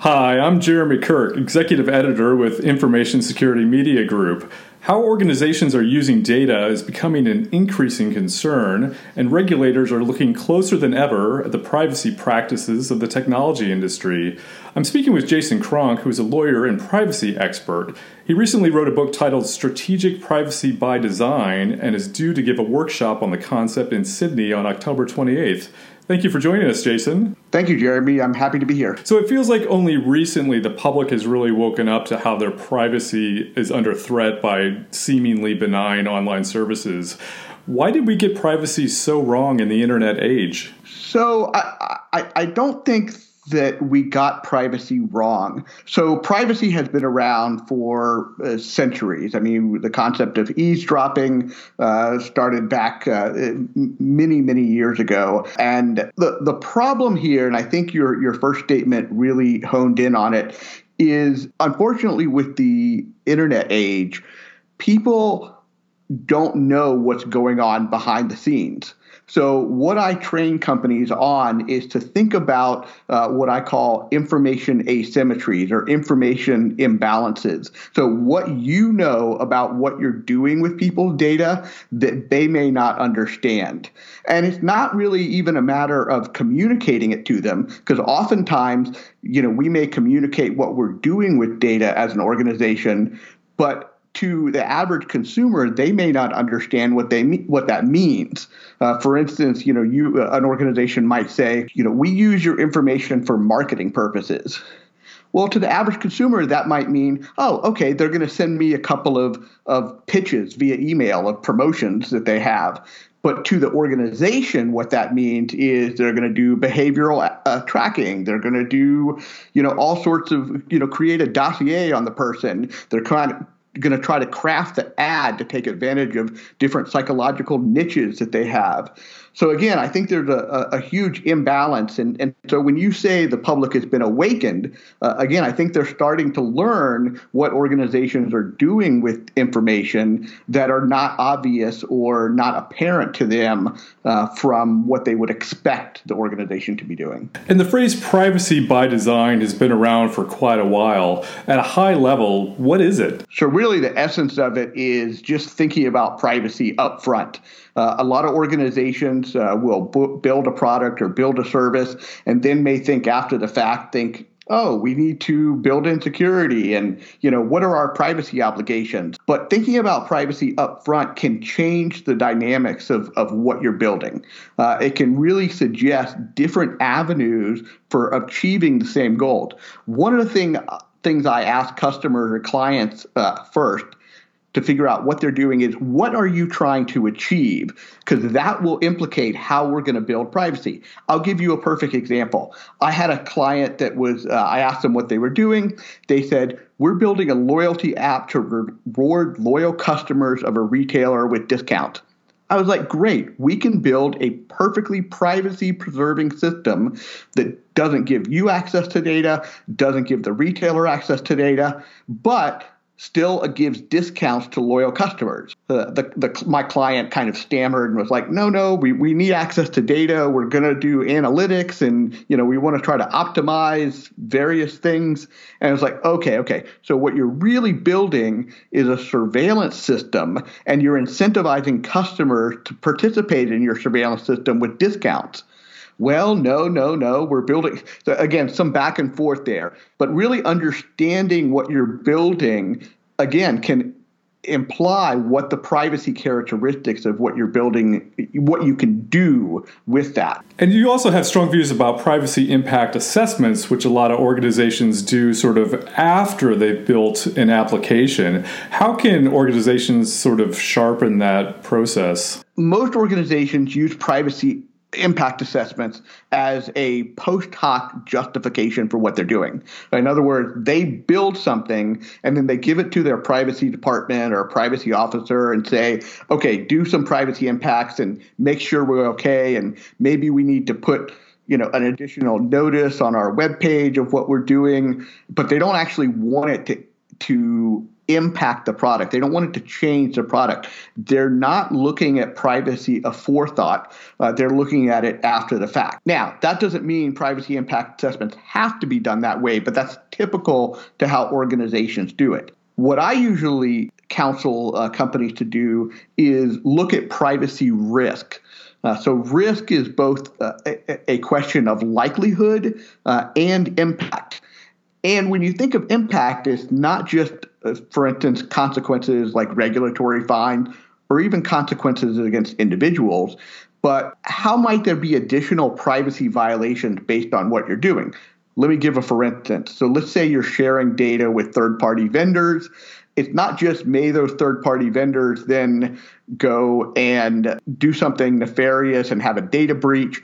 Hi, I'm Jeremy Kirk, Executive Editor with Information Security Media Group. How organizations are using data is becoming an increasing concern, and regulators are looking closer than ever at the privacy practices of the technology industry. I'm speaking with Jason Cronk, who is a lawyer and privacy expert. He recently wrote a book titled Strategic Privacy by Design and is due to give a workshop on the concept in Sydney on October 28th. Thank you for joining us, Jason. Thank you, Jeremy. I'm happy to be here. So it feels like only recently the public has really woken up to how their privacy is under threat by seemingly benign online services. Why did we get privacy so wrong in the internet age? So I, I, I don't think that we got privacy wrong. So, privacy has been around for uh, centuries. I mean, the concept of eavesdropping uh, started back uh, many, many years ago. And the, the problem here, and I think your, your first statement really honed in on it, is unfortunately with the internet age, people don't know what's going on behind the scenes. So, what I train companies on is to think about uh, what I call information asymmetries or information imbalances. So, what you know about what you're doing with people's data that they may not understand. And it's not really even a matter of communicating it to them, because oftentimes, you know, we may communicate what we're doing with data as an organization, but to the average consumer, they may not understand what they what that means. Uh, for instance, you know, you uh, an organization might say, you know, we use your information for marketing purposes. Well, to the average consumer, that might mean, oh, okay, they're going to send me a couple of, of pitches via email of promotions that they have. But to the organization, what that means is they're going to do behavioral uh, tracking. They're going to do, you know, all sorts of, you know, create a dossier on the person. They're kind of going to try to craft the ad to take advantage of different psychological niches that they have. So again, I think there's a, a, huge imbalance, and, and so when you say the public has been awakened, uh, again, I think they're starting to learn what organizations are doing with information that are not obvious or not apparent to them uh, from what they would expect the organization to be doing. And the phrase "privacy by design" has been around for quite a while. At a high level, what is it? So really, the essence of it is just thinking about privacy up front. Uh, a lot of organizations uh, will b- build a product or build a service and then may think after the fact, think, oh, we need to build in security and, you know, what are our privacy obligations? But thinking about privacy up front can change the dynamics of, of what you're building. Uh, it can really suggest different avenues for achieving the same goal. One of the thing, things I ask customers or clients uh, first to figure out what they're doing is what are you trying to achieve? Because that will implicate how we're going to build privacy. I'll give you a perfect example. I had a client that was uh, i asked them what they were doing. They said we're building a loyalty app to reward loyal customers of a retailer with discount. I was like, great, we can build a perfectly privacy preserving system that doesn't give you access to data, doesn't give the retailer access to data, but still gives discounts to loyal customers. The, the, the, my client kind of stammered and was like, no, no, we, we need access to data. We're going to do analytics and, you know, we want to try to optimize various things. And it's like, okay, okay. So what you're really building is a surveillance system and you're incentivizing customers to participate in your surveillance system with discounts well, no, no, no, we're building. So again, some back and forth there, but really understanding what you're building, again, can imply what the privacy characteristics of what you're building what you can do with that. And you also have strong views about privacy impact assessments which a lot of organizations do sort of after they've built an application. How can organizations sort of sharpen that process? Most organizations use privacy impact assessments as a post hoc justification for what they're doing. In other words, they build something and then they give it to their privacy department or privacy officer and say, okay, do some privacy impacts and make sure we're okay. And maybe we need to put you know an additional notice on our web page of what we're doing but they don't actually want it to to impact the product. They don't want it to change the product. They're not looking at privacy aforethought. Uh, they're looking at it after the fact. Now, that doesn't mean privacy impact assessments have to be done that way, but that's typical to how organizations do it. What I usually counsel uh, companies to do is look at privacy risk. Uh, so, risk is both uh, a, a, question of likelihood uh, and impact. And when you think of impact, it's not just, uh, for instance, consequences like regulatory fine or even consequences against individuals, but how might there be additional privacy violations based on what you're doing? Let me give a for instance. So let's say you're sharing data with third party vendors. It's not just may those third party vendors then go and do something nefarious and have a data breach,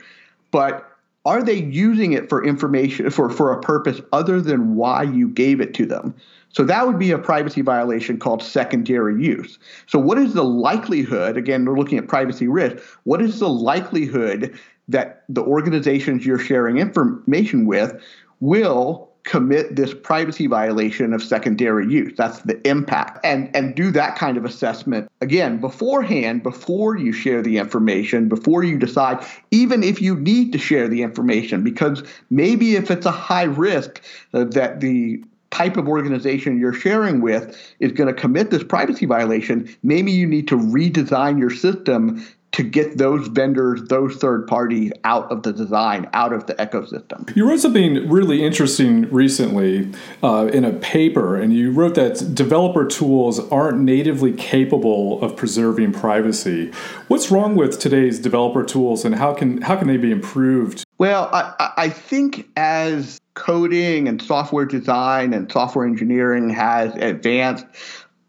but are they using it for information for, for a purpose other than why you gave it to them? So that would be a privacy violation called secondary use. So what is the likelihood, again, we're looking at privacy risk, what is the likelihood that the organizations you're sharing information with will commit this privacy violation of secondary use. That's the impact. And and do that kind of assessment again beforehand before you share the information, before you decide even if you need to share the information because maybe if it's a high risk uh, that the type of organization you're sharing with is going to commit this privacy violation, maybe you need to redesign your system to get those vendors, those third parties out of the design, out of the ecosystem. You wrote something really interesting recently uh, in a paper, and you wrote that developer tools aren't natively capable of preserving privacy. What's wrong with today's developer tools, and how can how can they be improved? Well, I, I think as coding and software design and software engineering has advanced,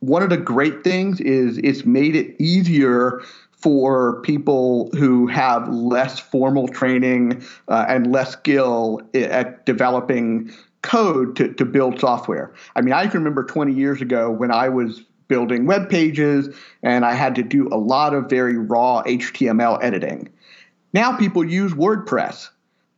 one of the great things is it's made it easier for people who have less formal training uh, and less skill at developing code to, to build software. I mean, I can remember 20 years ago when I was building web pages and I had to do a lot of very raw HTML editing. Now people use WordPress.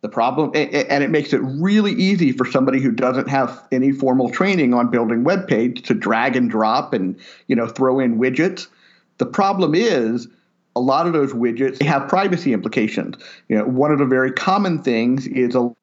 The problem, and it makes it really easy for somebody who doesn't have any formal training on building web page to drag and drop and you know throw in widgets. The problem is a lot of those widgets have privacy implications. You know, one of the very common things is a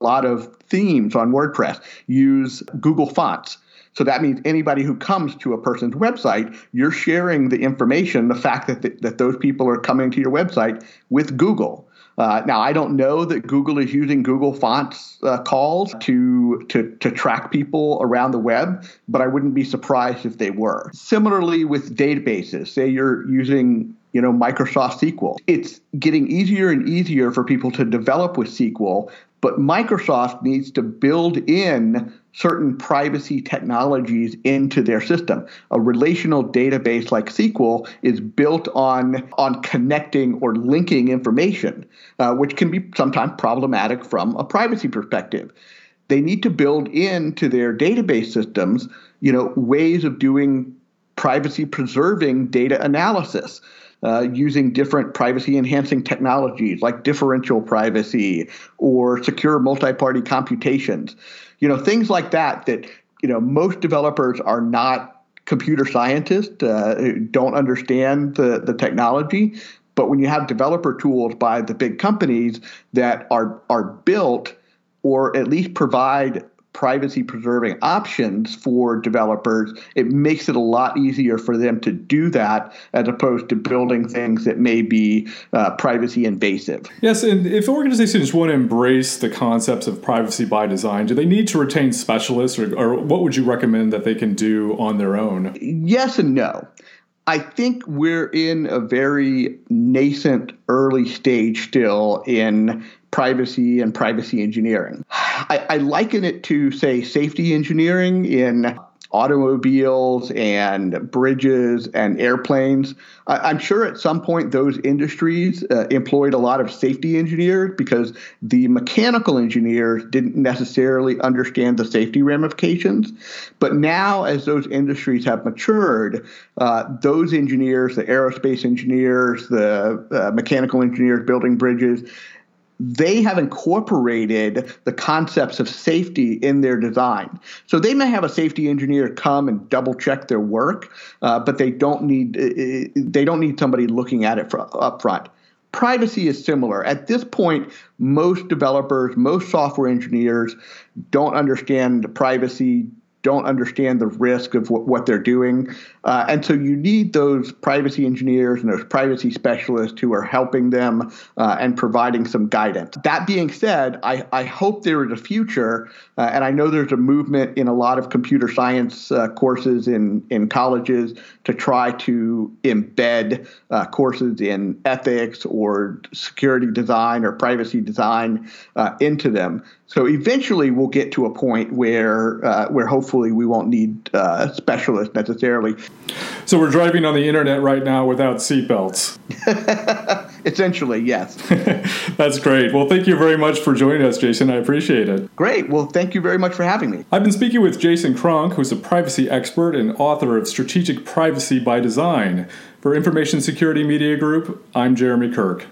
lot of themes on WordPress use Google fonts. So that means anybody who comes to a person's website, you're sharing the information, the fact that, that those people are coming to your website with Google. Uh, now, I don't know that Google is using Google Fonts uh, calls to, to, to track people around the web, but I wouldn't be surprised if they were. Similarly, with databases, say you're using you know Microsoft SQL. It's getting easier and easier for people to develop with SQL, but Microsoft needs to build in certain privacy technologies into their system. A relational database like SQL is built on on connecting or linking information, uh, which can be sometimes problematic from a privacy perspective. They need to build into their database systems, you know, ways of doing privacy preserving data analysis uh, using different privacy enhancing technologies like differential privacy or secure multi party computations. You know, things like that, that, you know, most developers are not computer scientists, uh, don't understand the, the technology. But when you have developer tools by the big companies that are, are built or at least provide privacy preserving options for developers, it makes it a lot easier for them to do that as opposed to building things that may be uh, privacy invasive. Yes, and if organizations want to embrace the concepts of privacy by design, do they need to retain specialists or, or what would you recommend that they can do on their own? Yes and no. I think we're in a very nascent early stage still in privacy and privacy engineering. I, I liken it to, say, safety engineering in automobiles and bridges and airplanes. I'm sure at some point those industries uh, employed a lot of safety engineers because the mechanical engineers didn't necessarily understand the safety ramifications. But now, as those industries have matured, uh, those engineers, the aerospace engineers, the uh, mechanical engineers building bridges, they have incorporated the concepts of safety in their design. So they may have a safety engineer come and double check their work, uh, but they don't need uh, uh, they don't need somebody looking at it for, up front. Privacy is similar. At this point, most developers, most software engineers don't understand privacy, don't understand the risk of what, what they're doing. Uh, and so you need those privacy engineers and those privacy specialists who are helping them uh, and providing some guidance. That being said, I, I hope there is a future, uh, and I know there's a movement in a lot of computer science uh, courses in, in colleges to try to embed uh, courses in ethics or security design or privacy design uh, into them. So eventually, we'll get to a point where where hopefully we won't need uh, specialists necessarily. So we're driving on the internet right now without seatbelts. Essentially, yes. That's great. Well, thank you very much for joining us, Jason. I appreciate it. Great. Well, thank you very much for having me. I've been speaking with Jason Cronk, who's a privacy expert and author of Strategic Privacy by Design. For Information Security Media Group, I'm Jeremy Kirk.